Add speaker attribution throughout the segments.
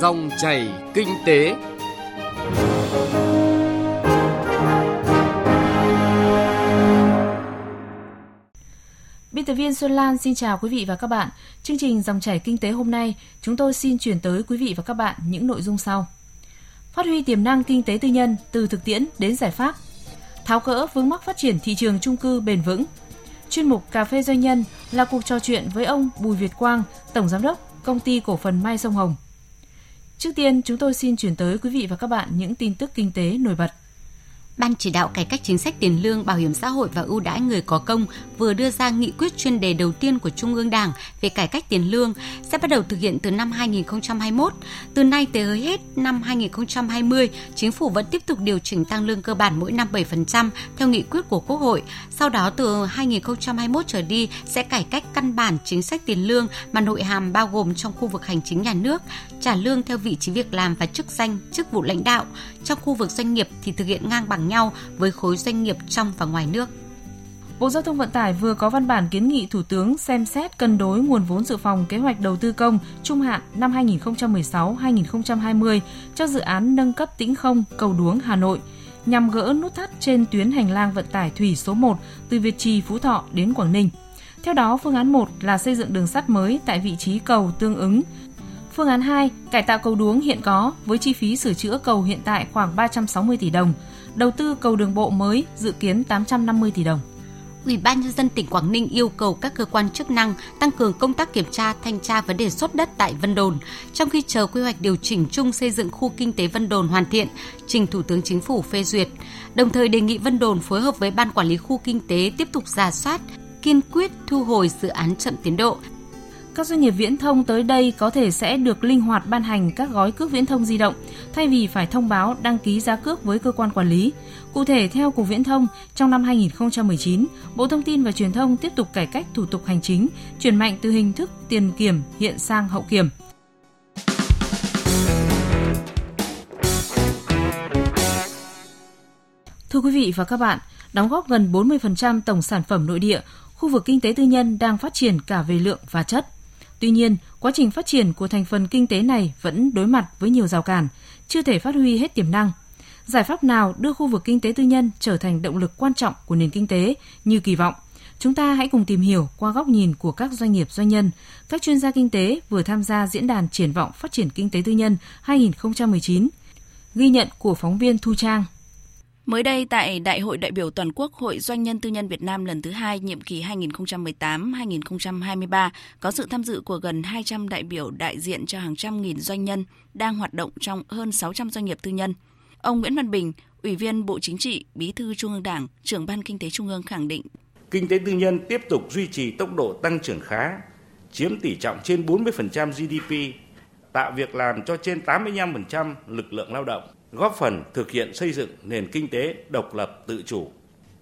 Speaker 1: Dòng chảy kinh tế.
Speaker 2: Biên tập viên Xuân Lan xin chào quý vị và các bạn. Chương trình Dòng chảy kinh tế hôm nay, chúng tôi xin chuyển tới quý vị và các bạn những nội dung sau. Phát huy tiềm năng kinh tế tư nhân từ thực tiễn đến giải pháp. Tháo gỡ vướng mắc phát triển thị trường chung cư bền vững. Chuyên mục Cà phê doanh nhân là cuộc trò chuyện với ông Bùi Việt Quang, Tổng Giám đốc Công ty Cổ phần Mai Sông Hồng. Trước tiên, chúng tôi xin chuyển tới quý vị và các bạn những tin tức kinh tế nổi bật.
Speaker 3: Ban chỉ đạo cải cách chính sách tiền lương, bảo hiểm xã hội và ưu đãi người có công vừa đưa ra nghị quyết chuyên đề đầu tiên của Trung ương Đảng về cải cách tiền lương sẽ bắt đầu thực hiện từ năm 2021. Từ nay tới hết năm 2020, chính phủ vẫn tiếp tục điều chỉnh tăng lương cơ bản mỗi năm 7% theo nghị quyết của Quốc hội. Sau đó từ 2021 trở đi sẽ cải cách căn bản chính sách tiền lương mà nội hàm bao gồm trong khu vực hành chính nhà nước, trả lương theo vị trí việc làm và chức danh, chức vụ lãnh đạo. Trong khu vực doanh nghiệp thì thực hiện ngang bằng nhau với khối doanh nghiệp trong và ngoài nước.
Speaker 2: Bộ Giao thông Vận tải vừa có văn bản kiến nghị Thủ tướng xem xét cân đối nguồn vốn dự phòng kế hoạch đầu tư công trung hạn năm 2016-2020 cho dự án nâng cấp tĩnh không cầu đuống Hà Nội nhằm gỡ nút thắt trên tuyến hành lang vận tải thủy số 1 từ Việt Trì Phú Thọ đến Quảng Ninh. Theo đó, phương án 1 là xây dựng đường sắt mới tại vị trí cầu tương ứng Phương án 2, cải tạo cầu đuống hiện có với chi phí sửa chữa cầu hiện tại khoảng 360 tỷ đồng. Đầu tư cầu đường bộ mới dự kiến 850 tỷ đồng.
Speaker 3: Ủy ban nhân dân tỉnh Quảng Ninh yêu cầu các cơ quan chức năng tăng cường công tác kiểm tra, thanh tra vấn đề xuất đất tại Vân Đồn, trong khi chờ quy hoạch điều chỉnh chung xây dựng khu kinh tế Vân Đồn hoàn thiện, trình Thủ tướng Chính phủ phê duyệt. Đồng thời đề nghị Vân Đồn phối hợp với ban quản lý khu kinh tế tiếp tục giả soát, kiên quyết thu hồi dự án chậm tiến độ,
Speaker 2: các doanh nghiệp viễn thông tới đây có thể sẽ được linh hoạt ban hành các gói cước viễn thông di động thay vì phải thông báo đăng ký giá cước với cơ quan quản lý. Cụ thể, theo Cục Viễn thông, trong năm 2019, Bộ Thông tin và Truyền thông tiếp tục cải cách thủ tục hành chính, chuyển mạnh từ hình thức tiền kiểm hiện sang hậu kiểm. Thưa quý vị và các bạn, đóng góp gần 40% tổng sản phẩm nội địa, khu vực kinh tế tư nhân đang phát triển cả về lượng và chất. Tuy nhiên, quá trình phát triển của thành phần kinh tế này vẫn đối mặt với nhiều rào cản, chưa thể phát huy hết tiềm năng. Giải pháp nào đưa khu vực kinh tế tư nhân trở thành động lực quan trọng của nền kinh tế như kỳ vọng? Chúng ta hãy cùng tìm hiểu qua góc nhìn của các doanh nghiệp doanh nhân, các chuyên gia kinh tế vừa tham gia diễn đàn triển vọng phát triển kinh tế tư nhân 2019. Ghi nhận của phóng viên Thu Trang.
Speaker 4: Mới đây tại Đại hội đại biểu toàn quốc Hội Doanh nhân Tư nhân Việt Nam lần thứ hai nhiệm kỳ 2018-2023 có sự tham dự của gần 200 đại biểu đại diện cho hàng trăm nghìn doanh nhân đang hoạt động trong hơn 600 doanh nghiệp tư nhân. Ông Nguyễn Văn Bình, Ủy viên Bộ Chính trị, Bí thư Trung ương Đảng, trưởng Ban Kinh tế Trung ương khẳng định
Speaker 5: Kinh tế tư nhân tiếp tục duy trì tốc độ tăng trưởng khá, chiếm tỷ trọng trên 40% GDP, tạo việc làm cho trên 85% lực lượng lao động góp phần thực hiện xây dựng nền kinh tế độc lập tự chủ.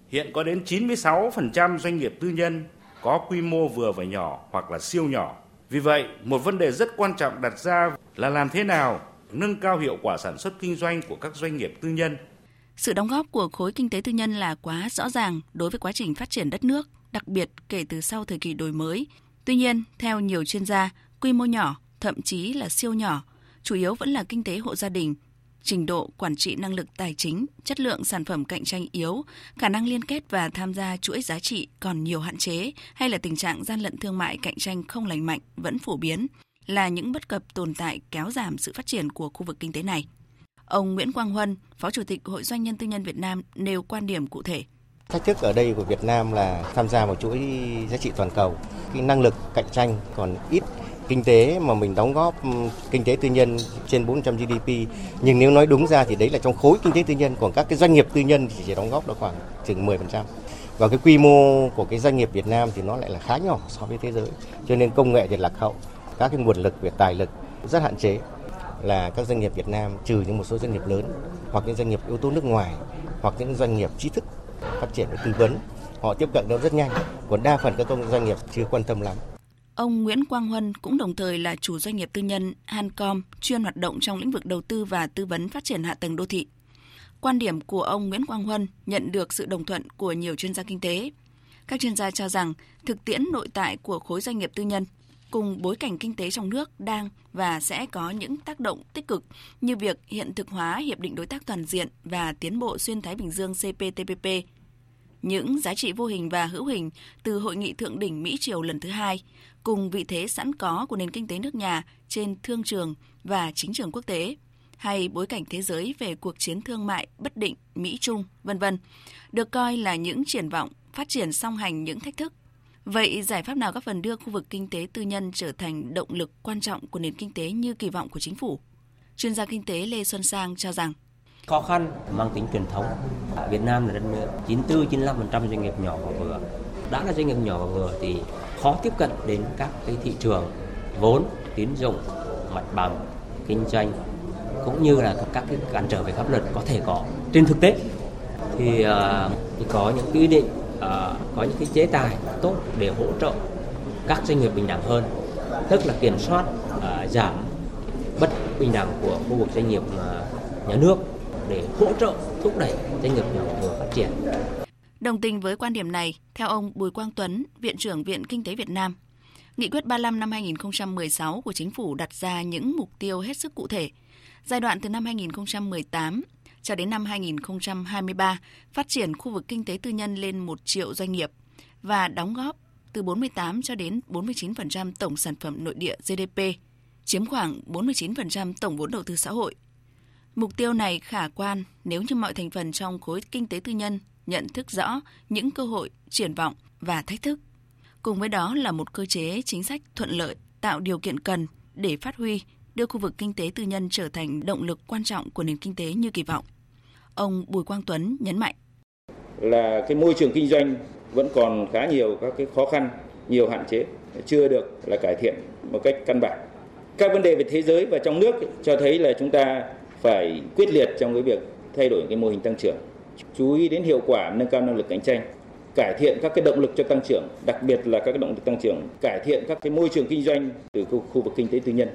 Speaker 5: Hiện có đến 96% doanh nghiệp tư nhân có quy mô vừa và nhỏ hoặc là siêu nhỏ. Vì vậy, một vấn đề rất quan trọng đặt ra là làm thế nào nâng cao hiệu quả sản xuất kinh doanh của các doanh nghiệp tư nhân.
Speaker 4: Sự đóng góp của khối kinh tế tư nhân là quá rõ ràng đối với quá trình phát triển đất nước, đặc biệt kể từ sau thời kỳ đổi mới. Tuy nhiên, theo nhiều chuyên gia, quy mô nhỏ, thậm chí là siêu nhỏ, chủ yếu vẫn là kinh tế hộ gia đình trình độ quản trị năng lực tài chính, chất lượng sản phẩm cạnh tranh yếu, khả năng liên kết và tham gia chuỗi giá trị còn nhiều hạn chế hay là tình trạng gian lận thương mại cạnh tranh không lành mạnh vẫn phổ biến là những bất cập tồn tại kéo giảm sự phát triển của khu vực kinh tế này. Ông Nguyễn Quang Huân, Phó Chủ tịch Hội Doanh nhân Tư nhân Việt Nam nêu quan điểm cụ thể.
Speaker 6: Thách thức ở đây của Việt Nam là tham gia vào chuỗi giá trị toàn cầu. Cái năng lực cạnh tranh còn ít kinh tế mà mình đóng góp ừ, kinh tế tư nhân trên 400 GDP nhưng nếu nói đúng ra thì đấy là trong khối kinh tế tư nhân, còn các cái doanh nghiệp tư nhân thì chỉ đóng góp được khoảng chừng 10% và cái quy mô của cái doanh nghiệp Việt Nam thì nó lại là khá nhỏ so với thế giới. Cho nên công nghệ thì lạc hậu, các cái nguồn lực về tài lực rất hạn chế là các doanh nghiệp Việt Nam, trừ những một số doanh nghiệp lớn hoặc những doanh nghiệp yếu tố nước ngoài hoặc những doanh nghiệp trí thức phát triển tư vấn. Họ tiếp cận nó rất nhanh, còn đa phần các công doanh nghiệp chưa quan tâm lắm.
Speaker 4: Ông Nguyễn Quang Huân cũng đồng thời là chủ doanh nghiệp tư nhân Hancom, chuyên hoạt động trong lĩnh vực đầu tư và tư vấn phát triển hạ tầng đô thị. Quan điểm của ông Nguyễn Quang Huân nhận được sự đồng thuận của nhiều chuyên gia kinh tế. Các chuyên gia cho rằng thực tiễn nội tại của khối doanh nghiệp tư nhân, cùng bối cảnh kinh tế trong nước đang và sẽ có những tác động tích cực như việc hiện thực hóa Hiệp định Đối tác Toàn diện và Tiến bộ Xuyên Thái Bình Dương CPTPP, những giá trị vô hình và hữu hình từ Hội nghị Thượng đỉnh Mỹ-Triều lần thứ hai, cùng vị thế sẵn có của nền kinh tế nước nhà trên thương trường và chính trường quốc tế, hay bối cảnh thế giới về cuộc chiến thương mại bất định Mỹ-Trung, vân vân, được coi là những triển vọng phát triển song hành những thách thức Vậy giải pháp nào góp phần đưa khu vực kinh tế tư nhân trở thành động lực quan trọng của nền kinh tế như kỳ vọng của chính phủ? Chuyên gia kinh tế Lê Xuân Sang cho rằng
Speaker 7: khó khăn mang tính truyền thống. Ở Việt Nam là đất nước 94-95% doanh nghiệp nhỏ và vừa. Đã là doanh nghiệp nhỏ và vừa thì khó tiếp cận đến các cái thị trường vốn, tín dụng, mặt bằng, kinh doanh cũng như là các cái cản trở về pháp luật có thể có. Trên thực tế thì, uh, thì có những quy định uh, có những cái chế tài tốt để hỗ trợ các doanh nghiệp bình đẳng hơn tức là kiểm soát uh, giảm bất bình đẳng của khu vực doanh nghiệp uh, nhà nước để hỗ trợ thúc đẩy doanh nghiệp nhỏ vừa phát triển.
Speaker 4: Đồng tình với quan điểm này, theo ông Bùi Quang Tuấn, Viện trưởng Viện Kinh tế Việt Nam, Nghị quyết 35 năm 2016 của Chính phủ đặt ra những mục tiêu hết sức cụ thể. Giai đoạn từ năm 2018 cho đến năm 2023 phát triển khu vực kinh tế tư nhân lên 1 triệu doanh nghiệp và đóng góp từ 48 cho đến 49% tổng sản phẩm nội địa GDP, chiếm khoảng 49% tổng vốn đầu tư xã hội. Mục tiêu này khả quan nếu như mọi thành phần trong khối kinh tế tư nhân nhận thức rõ những cơ hội, triển vọng và thách thức. Cùng với đó là một cơ chế chính sách thuận lợi tạo điều kiện cần để phát huy đưa khu vực kinh tế tư nhân trở thành động lực quan trọng của nền kinh tế như kỳ vọng. Ông Bùi Quang Tuấn nhấn mạnh.
Speaker 8: Là cái môi trường kinh doanh vẫn còn khá nhiều các cái khó khăn, nhiều hạn chế, chưa được là cải thiện một cách căn bản. Các vấn đề về thế giới và trong nước cho thấy là chúng ta phải quyết liệt trong cái việc thay đổi cái mô hình tăng trưởng, chú ý đến hiệu quả nâng cao năng lực cạnh tranh, cải thiện các cái động lực cho tăng trưởng, đặc biệt là các cái động lực tăng trưởng, cải thiện các cái môi trường kinh doanh từ khu vực kinh tế tư nhân.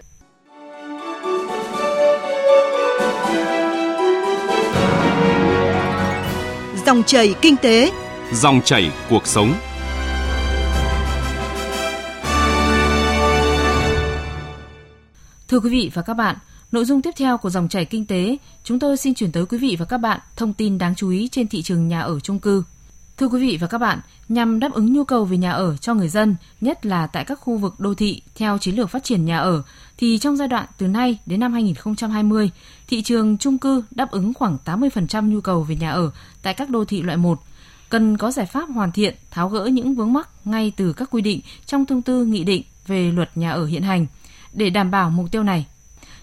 Speaker 9: Dòng chảy kinh tế,
Speaker 1: dòng chảy cuộc sống.
Speaker 2: Thưa quý vị và các bạn, nội dung tiếp theo của dòng chảy kinh tế, chúng tôi xin chuyển tới quý vị và các bạn thông tin đáng chú ý trên thị trường nhà ở chung cư. Thưa quý vị và các bạn, nhằm đáp ứng nhu cầu về nhà ở cho người dân, nhất là tại các khu vực đô thị theo chiến lược phát triển nhà ở, thì trong giai đoạn từ nay đến năm 2020, thị trường chung cư đáp ứng khoảng 80% nhu cầu về nhà ở tại các đô thị loại 1. Cần có giải pháp hoàn thiện, tháo gỡ những vướng mắc ngay từ các quy định trong thông tư nghị định về luật nhà ở hiện hành để đảm bảo mục tiêu này.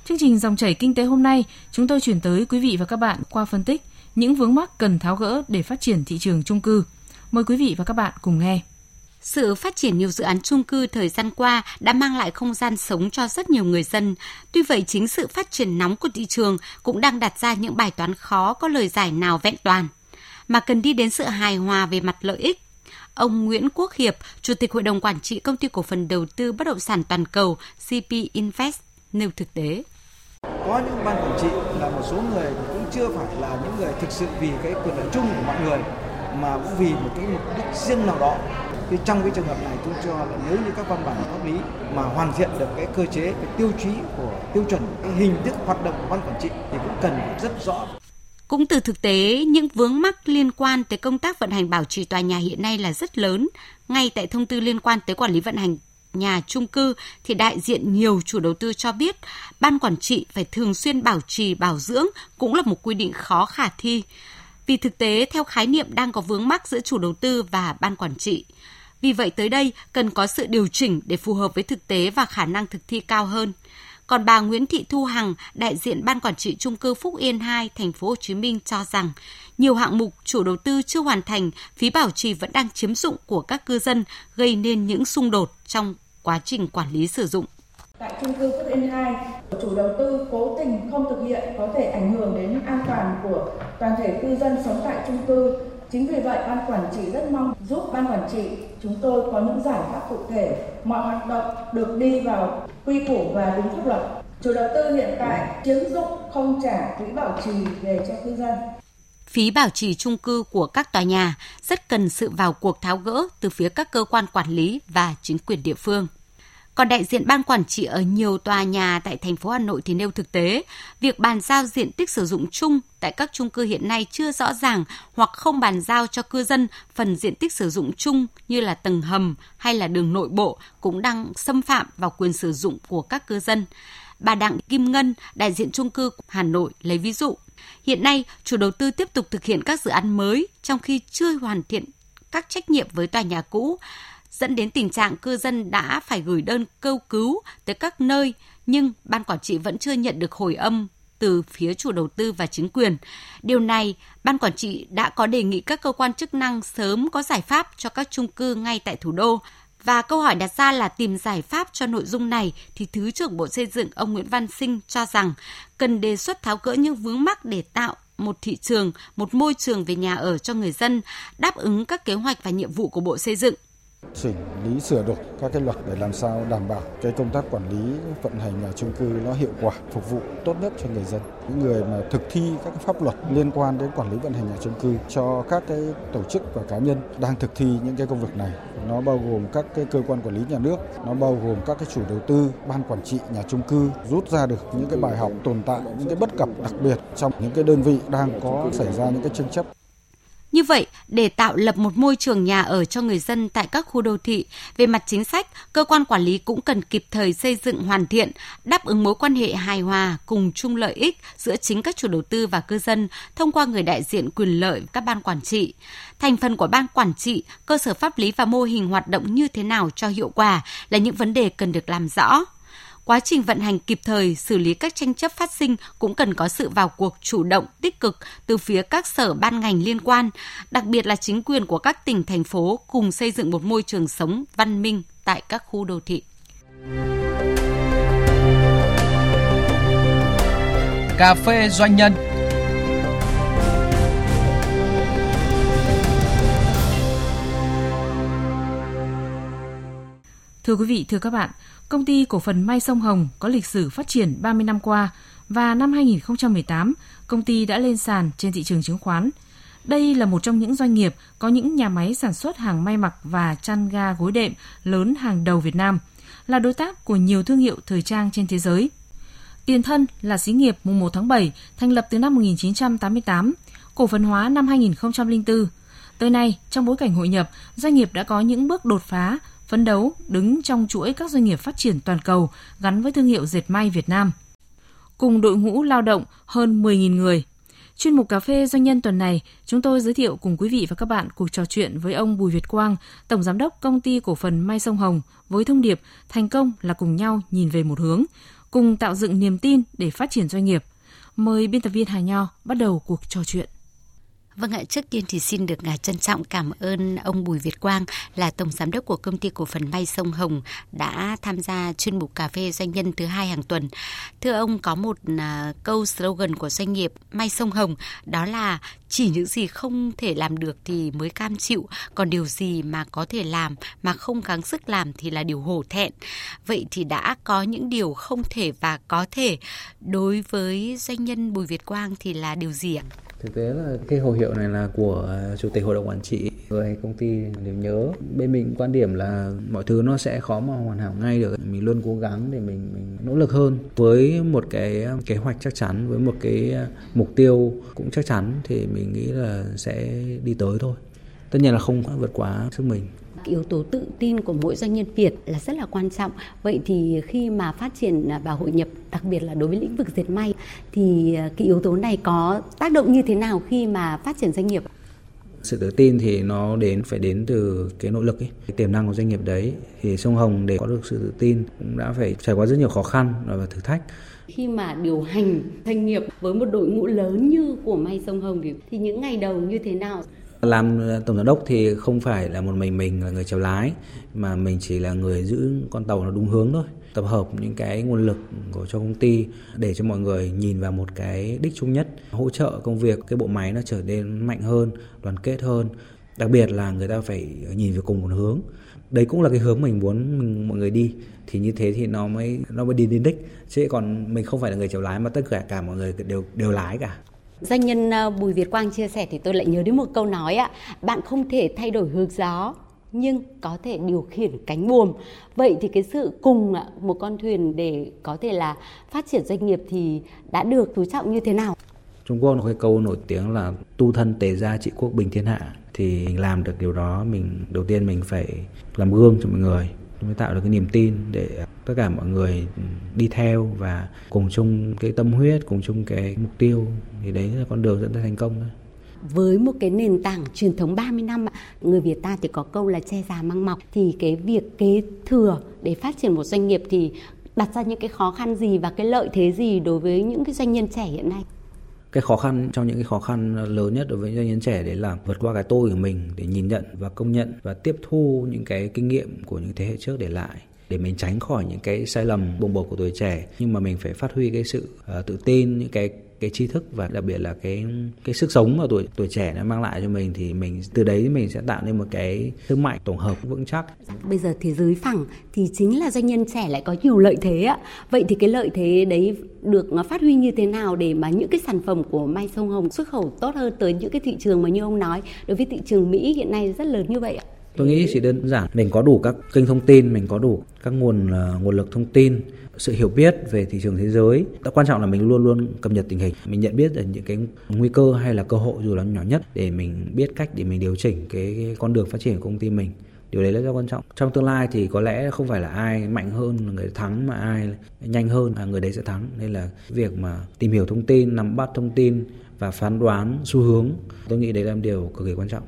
Speaker 2: Chương trình dòng chảy kinh tế hôm nay, chúng tôi chuyển tới quý vị và các bạn qua phân tích những vướng mắc cần tháo gỡ để phát triển thị trường chung cư. Mời quý vị và các bạn cùng nghe.
Speaker 3: Sự phát triển nhiều dự án chung cư thời gian qua đã mang lại không gian sống cho rất nhiều người dân. Tuy vậy, chính sự phát triển nóng của thị trường cũng đang đặt ra những bài toán khó có lời giải nào vẹn toàn, mà cần đi đến sự hài hòa về mặt lợi ích. Ông Nguyễn Quốc Hiệp, Chủ tịch Hội đồng Quản trị Công ty Cổ phần Đầu tư Bất động sản Toàn cầu CP Invest nêu thực tế.
Speaker 10: Có những ban quản trị là một số người cũng chưa phải là những người thực sự vì cái quyền lợi chung của mọi người mà cũng vì một cái mục đích riêng nào đó thì trong cái trường hợp này tôi cho là nếu như các văn bản pháp lý mà hoàn thiện được cái cơ chế cái tiêu chí của tiêu chuẩn cái hình thức hoạt động của ban quản trị thì cũng cần phải rất rõ
Speaker 3: cũng từ thực tế, những vướng mắc liên quan tới công tác vận hành bảo trì tòa nhà hiện nay là rất lớn. Ngay tại thông tư liên quan tới quản lý vận hành nhà chung cư thì đại diện nhiều chủ đầu tư cho biết, ban quản trị phải thường xuyên bảo trì, bảo dưỡng cũng là một quy định khó khả thi. Vì thực tế, theo khái niệm đang có vướng mắc giữa chủ đầu tư và ban quản trị. Vì vậy tới đây cần có sự điều chỉnh để phù hợp với thực tế và khả năng thực thi cao hơn. Còn bà Nguyễn Thị Thu Hằng, đại diện ban quản trị trung cư Phúc Yên 2, thành phố Hồ Chí Minh cho rằng nhiều hạng mục chủ đầu tư chưa hoàn thành, phí bảo trì vẫn đang chiếm dụng của các cư dân, gây nên những xung đột trong quá trình quản lý sử dụng.
Speaker 11: Tại trung cư Phúc Yên 2, chủ đầu tư cố tình không thực hiện có thể ảnh hưởng đến an toàn của toàn thể cư dân sống tại trung cư. Chính vì vậy, ban quản trị rất mong giúp ban quản trị chúng tôi có những giải pháp cụ thể, mọi hoạt động được đi vào quy củ và đúng pháp luật. Chủ đầu tư hiện tại chiếm dụng không trả quỹ bảo trì về cho cư dân.
Speaker 3: Phí bảo trì chung cư của các tòa nhà rất cần sự vào cuộc tháo gỡ từ phía các cơ quan quản lý và chính quyền địa phương. Còn đại diện ban quản trị ở nhiều tòa nhà tại thành phố Hà Nội thì nêu thực tế, việc bàn giao diện tích sử dụng chung tại các chung cư hiện nay chưa rõ ràng hoặc không bàn giao cho cư dân phần diện tích sử dụng chung như là tầng hầm hay là đường nội bộ cũng đang xâm phạm vào quyền sử dụng của các cư dân. Bà Đặng Kim Ngân, đại diện chung cư Hà Nội lấy ví dụ. Hiện nay, chủ đầu tư tiếp tục thực hiện các dự án mới trong khi chưa hoàn thiện các trách nhiệm với tòa nhà cũ, dẫn đến tình trạng cư dân đã phải gửi đơn kêu cứu tới các nơi nhưng ban quản trị vẫn chưa nhận được hồi âm từ phía chủ đầu tư và chính quyền. Điều này, ban quản trị đã có đề nghị các cơ quan chức năng sớm có giải pháp cho các chung cư ngay tại thủ đô. Và câu hỏi đặt ra là tìm giải pháp cho nội dung này thì Thứ trưởng Bộ Xây dựng ông Nguyễn Văn Sinh cho rằng cần đề xuất tháo gỡ những vướng mắc để tạo một thị trường, một môi trường về nhà ở cho người dân, đáp ứng các kế hoạch và nhiệm vụ của Bộ Xây dựng
Speaker 12: chỉnh lý sửa đổi các cái luật để làm sao đảm bảo cái công tác quản lý vận hành nhà chung cư nó hiệu quả, phục vụ tốt nhất cho người dân. Những người mà thực thi các pháp luật liên quan đến quản lý vận hành nhà chung cư cho các cái tổ chức và cá nhân đang thực thi những cái công việc này, nó bao gồm các cái cơ quan quản lý nhà nước, nó bao gồm các cái chủ đầu tư, ban quản trị nhà chung cư rút ra được những cái bài học tồn tại, những cái bất cập đặc biệt trong những cái đơn vị đang có xảy ra những cái tranh chấp
Speaker 3: như vậy, để tạo lập một môi trường nhà ở cho người dân tại các khu đô thị, về mặt chính sách, cơ quan quản lý cũng cần kịp thời xây dựng hoàn thiện, đáp ứng mối quan hệ hài hòa cùng chung lợi ích giữa chính các chủ đầu tư và cư dân thông qua người đại diện quyền lợi các ban quản trị. Thành phần của ban quản trị, cơ sở pháp lý và mô hình hoạt động như thế nào cho hiệu quả là những vấn đề cần được làm rõ quá trình vận hành kịp thời xử lý các tranh chấp phát sinh cũng cần có sự vào cuộc chủ động tích cực từ phía các sở ban ngành liên quan, đặc biệt là chính quyền của các tỉnh thành phố cùng xây dựng một môi trường sống văn minh tại các khu đô thị.
Speaker 13: Cà phê doanh nhân
Speaker 2: Thưa quý vị, thưa các bạn, Công ty cổ phần May Sông Hồng có lịch sử phát triển 30 năm qua và năm 2018, công ty đã lên sàn trên thị trường chứng khoán. Đây là một trong những doanh nghiệp có những nhà máy sản xuất hàng may mặc và chăn ga gối đệm lớn hàng đầu Việt Nam, là đối tác của nhiều thương hiệu thời trang trên thế giới. Tiền thân là xí nghiệp mùng 1 tháng 7, thành lập từ năm 1988, cổ phần hóa năm 2004. Tới nay, trong bối cảnh hội nhập, doanh nghiệp đã có những bước đột phá phấn đấu đứng trong chuỗi các doanh nghiệp phát triển toàn cầu gắn với thương hiệu dệt may Việt Nam. Cùng đội ngũ lao động hơn 10.000 người. Chuyên mục Cà phê Doanh nhân tuần này, chúng tôi giới thiệu cùng quý vị và các bạn cuộc trò chuyện với ông Bùi Việt Quang, Tổng Giám đốc Công ty Cổ phần May Sông Hồng, với thông điệp thành công là cùng nhau nhìn về một hướng, cùng tạo dựng niềm tin để phát triển doanh nghiệp. Mời biên tập viên Hà Nho bắt đầu cuộc trò chuyện.
Speaker 3: Vâng ạ, trước tiên thì xin được à, trân trọng cảm ơn ông Bùi Việt Quang là tổng giám đốc của công ty cổ phần may sông Hồng đã tham gia chuyên mục cà phê doanh nhân thứ hai hàng tuần. Thưa ông có một à, câu slogan của doanh nghiệp may sông Hồng đó là chỉ những gì không thể làm được thì mới cam chịu, còn điều gì mà có thể làm mà không gắng sức làm thì là điều hổ thẹn. Vậy thì đã có những điều không thể và có thể đối với doanh nhân Bùi Việt Quang thì là điều gì ạ?
Speaker 14: Thực tế là cái khẩu hiệu này là của chủ tịch hội đồng quản trị người công ty đều nhớ. Bên mình quan điểm là mọi thứ nó sẽ khó mà hoàn hảo ngay được. Mình luôn cố gắng để mình mình nỗ lực hơn. Với một cái kế hoạch chắc chắn, với một cái mục tiêu cũng chắc chắn thì mình nghĩ là sẽ đi tới thôi. Tất nhiên là không vượt quá sức mình
Speaker 3: yếu tố tự tin của mỗi doanh nhân Việt là rất là quan trọng. Vậy thì khi mà phát triển và hội nhập, đặc biệt là đối với lĩnh vực dệt may, thì à, cái yếu tố này có tác động như thế nào khi mà phát triển doanh nghiệp?
Speaker 14: sự tự tin thì nó đến phải đến từ cái nỗ lực ấy cái tiềm năng của doanh nghiệp đấy thì sông hồng để có được sự tự tin cũng đã phải trải qua rất nhiều khó khăn và thử thách
Speaker 3: khi mà điều hành doanh nghiệp với một đội ngũ lớn như của may sông hồng thì, thì những ngày đầu như thế nào
Speaker 14: làm ờ, tổng giám đốc thì không phải là một mình mình là người chèo lái mà mình chỉ là người giữ con tàu nó đúng hướng thôi. Tập hợp những cái nguồn lực của cho công ty để cho mọi người nhìn vào một cái đích chung nhất hỗ trợ công việc cái bộ máy nó trở nên mạnh hơn đoàn kết hơn. Đặc biệt là người ta phải nhìn về cùng một hướng. Đấy cũng là cái hướng mình muốn mình, mọi người đi thì như thế thì nó mới nó mới đi đến đích. Chứ còn mình không phải là người chèo lái mà tất cả cả mọi người đều đều lái cả.
Speaker 3: Doanh nhân ờ, Bùi Việt Quang chia sẻ thì tôi lại nhớ đến một câu nói ạ, bạn không thể thay đổi hướng gió, nhưng có thể điều khiển cánh buồm. Vậy thì cái sự cùng ờ, một con thuyền để có thể là phát triển doanh nghiệp thì đã được chú trọng như thế nào?
Speaker 14: Trung Quốc có cái câu nổi tiếng là tu thân tề gia trị quốc bình thiên hạ thì làm được điều đó mình đầu tiên mình phải làm gương cho mọi người mới tạo được cái niềm tin để tất cả mọi người đi theo và cùng chung cái tâm huyết, cùng chung cái mục tiêu thì đấy là con đường dẫn tới thành công thôi.
Speaker 3: Với một cái nền tảng truyền thống 30 năm người Việt ta thì có câu là che già mang mọc, thì cái việc kế thừa để phát triển một doanh nghiệp thì đặt ra những cái khó khăn gì và cái lợi thế gì đối với những cái doanh nhân trẻ hiện nay?
Speaker 14: Cái khó khăn trong những cái khó khăn lớn nhất đối với doanh nhân trẻ đấy là vượt qua cái tôi của mình để nhìn nhận và công nhận và tiếp thu những cái kinh nghiệm của những thế hệ trước để lại để mình tránh khỏi những cái sai lầm bồng bột của tuổi trẻ. Nhưng mà mình phải phát huy cái sự uh, tự tin những cái cái tri thức và đặc biệt là cái cái sức sống mà tuổi tuổi trẻ nó mang lại cho mình thì mình từ đấy mình sẽ tạo nên một cái sức mạnh tổng hợp vững chắc.
Speaker 3: Bây giờ thế giới phẳng thì chính là doanh nhân trẻ lại có nhiều lợi thế ạ. Vậy thì cái lợi thế đấy được phát huy như thế nào để mà những cái sản phẩm của Mai Sông Hồng xuất khẩu tốt hơn tới những cái thị trường mà như ông nói đối với thị trường Mỹ hiện nay rất lớn như vậy ạ?
Speaker 14: Tôi nghĩ chỉ đơn giản mình có đủ các kênh thông tin, mình có đủ các nguồn uh, nguồn lực thông tin sự hiểu biết về thị trường thế giới. Quan trọng là mình luôn luôn cập nhật tình hình. Mình nhận biết được những cái nguy cơ hay là cơ hội dù là nhỏ nhất để mình biết cách để mình điều chỉnh cái, con đường phát triển của công ty mình. Điều đấy là rất quan trọng. Trong tương lai thì có lẽ không phải là ai mạnh hơn là người thắng mà ai nhanh hơn là người đấy sẽ thắng. Nên là việc mà tìm hiểu thông tin nắm bắt thông tin và phán đoán xu hướng tôi nghĩ đấy là một điều cực kỳ quan trọng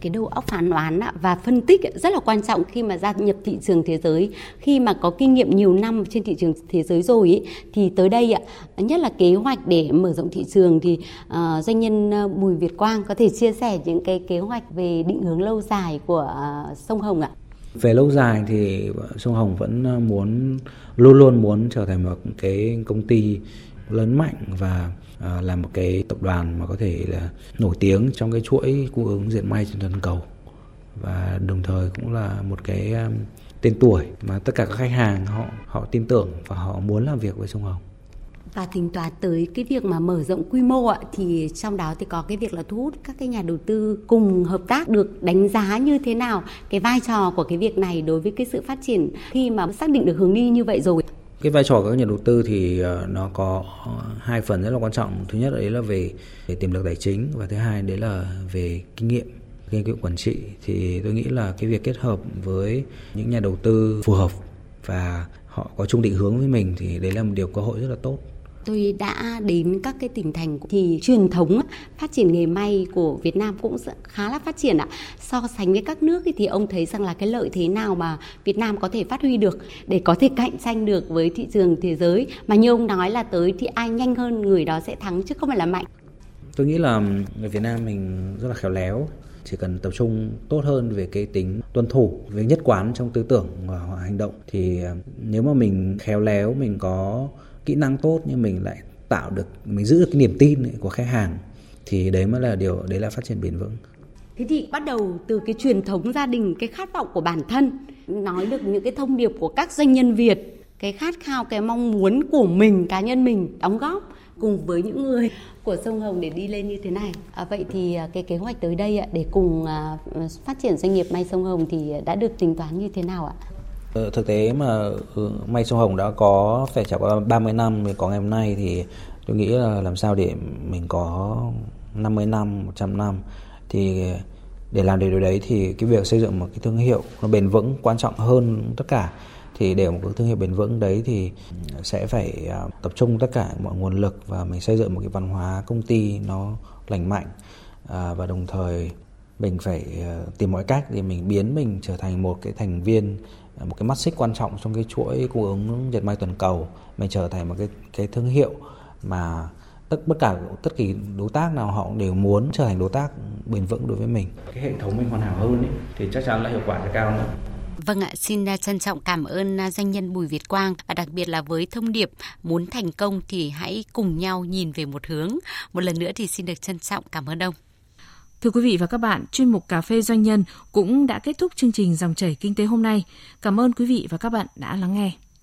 Speaker 3: cái đầu óc phán đoán và phân tích rất là quan trọng khi mà gia nhập thị trường thế giới khi mà có kinh nghiệm nhiều năm trên thị trường thế giới rồi ý, thì tới đây ạ nhất là kế hoạch để mở rộng thị trường thì ờ, doanh nhân ờ, Bùi Việt Quang có thể chia sẻ những cái kế hoạch về định hướng lâu dài của ờ, sông Hồng ạ.
Speaker 14: Về lâu dài thì sông Hồng vẫn muốn luôn luôn muốn trở thành một cái công ty lớn mạnh và À, là một cái tập đoàn mà có thể là nổi tiếng trong cái chuỗi cung ứng diện may trên toàn cầu. Và đồng thời cũng là một cái um, tên tuổi mà tất cả các khách hàng họ họ tin tưởng và họ muốn làm việc với sông Hồng.
Speaker 3: Và tính toán tới cái việc mà mở rộng quy mô ạ thì trong đó thì có cái việc là thu hút các cái nhà đầu tư cùng hợp tác được đánh giá như thế nào cái vai trò của cái việc này đối với cái sự phát triển. Khi mà xác định được hướng đi như vậy rồi
Speaker 14: cái vai trò của các nhà đầu tư thì ờ, nó có ờ, hai phần rất là quan trọng. Thứ nhất đấy là về, về tiềm lực tài chính và thứ hai đấy là về kinh nghiệm kinh nghiệm quản trị. Thì tôi nghĩ là cái việc kết hợp với những nhà đầu tư phù hợp và họ có chung định hướng với mình thì đấy là một điều cơ hội rất là tốt
Speaker 3: tôi đã đến các cái tỉnh thành thì truyền thống phát triển nghề may của Việt Nam cũng khá là phát triển ạ. So sánh với các nước thì ông thấy rằng là cái lợi thế nào mà Việt Nam có thể phát huy được để có thể cạnh tranh được với thị trường thế giới mà như ông nói là tới thì ai nhanh hơn, người đó sẽ thắng chứ không phải là mạnh.
Speaker 14: Tôi nghĩ là người Việt Nam mình rất là khéo léo, chỉ cần tập trung tốt hơn về cái tính tuân thủ, về nhất quán trong tư tưởng và hành động thì à, nếu mà mình khéo léo, mình có kỹ năng tốt nhưng mình lại tạo được mình giữ được cái niềm tin của khách hàng thì đấy mới là điều đấy là phát triển bền vững
Speaker 3: thế thì bắt đầu từ cái truyền thống gia đình cái khát vọng của bản thân nói được những cái thông điệp của các doanh nhân việt cái khát khao cái mong muốn của mình cá nhân mình đóng góp cùng với những người của sông Hồng để đi lên như thế này. À, vậy thì à, cái kế hoạch tới đây để cùng à, phát triển doanh nghiệp may sông Hồng thì à, đã được tính toán như thế nào ạ?
Speaker 14: Ờ, thực tế mà ừ, may sông Hồng đã có phải trải qua 30 năm mới có ngày hôm nay thì tôi nghĩ là làm sao để mình có 50 năm, 100 năm. Thì để làm được điều đấy thì cái việc xây dựng một cái thương hiệu nó bền vững quan trọng hơn tất cả. Thì để một cái thương hiệu bền vững đấy thì sẽ phải à, tập trung tất cả mọi nguồn lực và mình xây dựng một cái văn hóa công ty nó lành mạnh à, và đồng thời mình phải à, tìm mọi cách để mình biến mình trở thành một cái thành viên một cái mắt xích quan trọng trong cái chuỗi cung ứng dệt may toàn cầu mình trở thành một cái cái thương hiệu mà tất tất cả tất kỳ đối tác nào họ đều muốn trở thành đối tác bền vững đối với mình cái hệ thống mình hoàn hảo hơn ấy, thì chắc chắn là hiệu quả sẽ cao hơn
Speaker 3: Vâng ạ, xin à, trân trọng cảm ơn à, doanh nhân Bùi Việt Quang và đặc biệt là với thông điệp muốn thành công thì hãy cùng nhau nhìn về một hướng. Một lần nữa thì xin được trân trọng cảm ơn ông.
Speaker 2: Thưa quý vị và các bạn, chuyên mục Cà phê Doanh nhân cũng đã kết thúc chương trình Dòng chảy Kinh tế hôm nay. Cảm ơn quý vị và các bạn đã lắng nghe.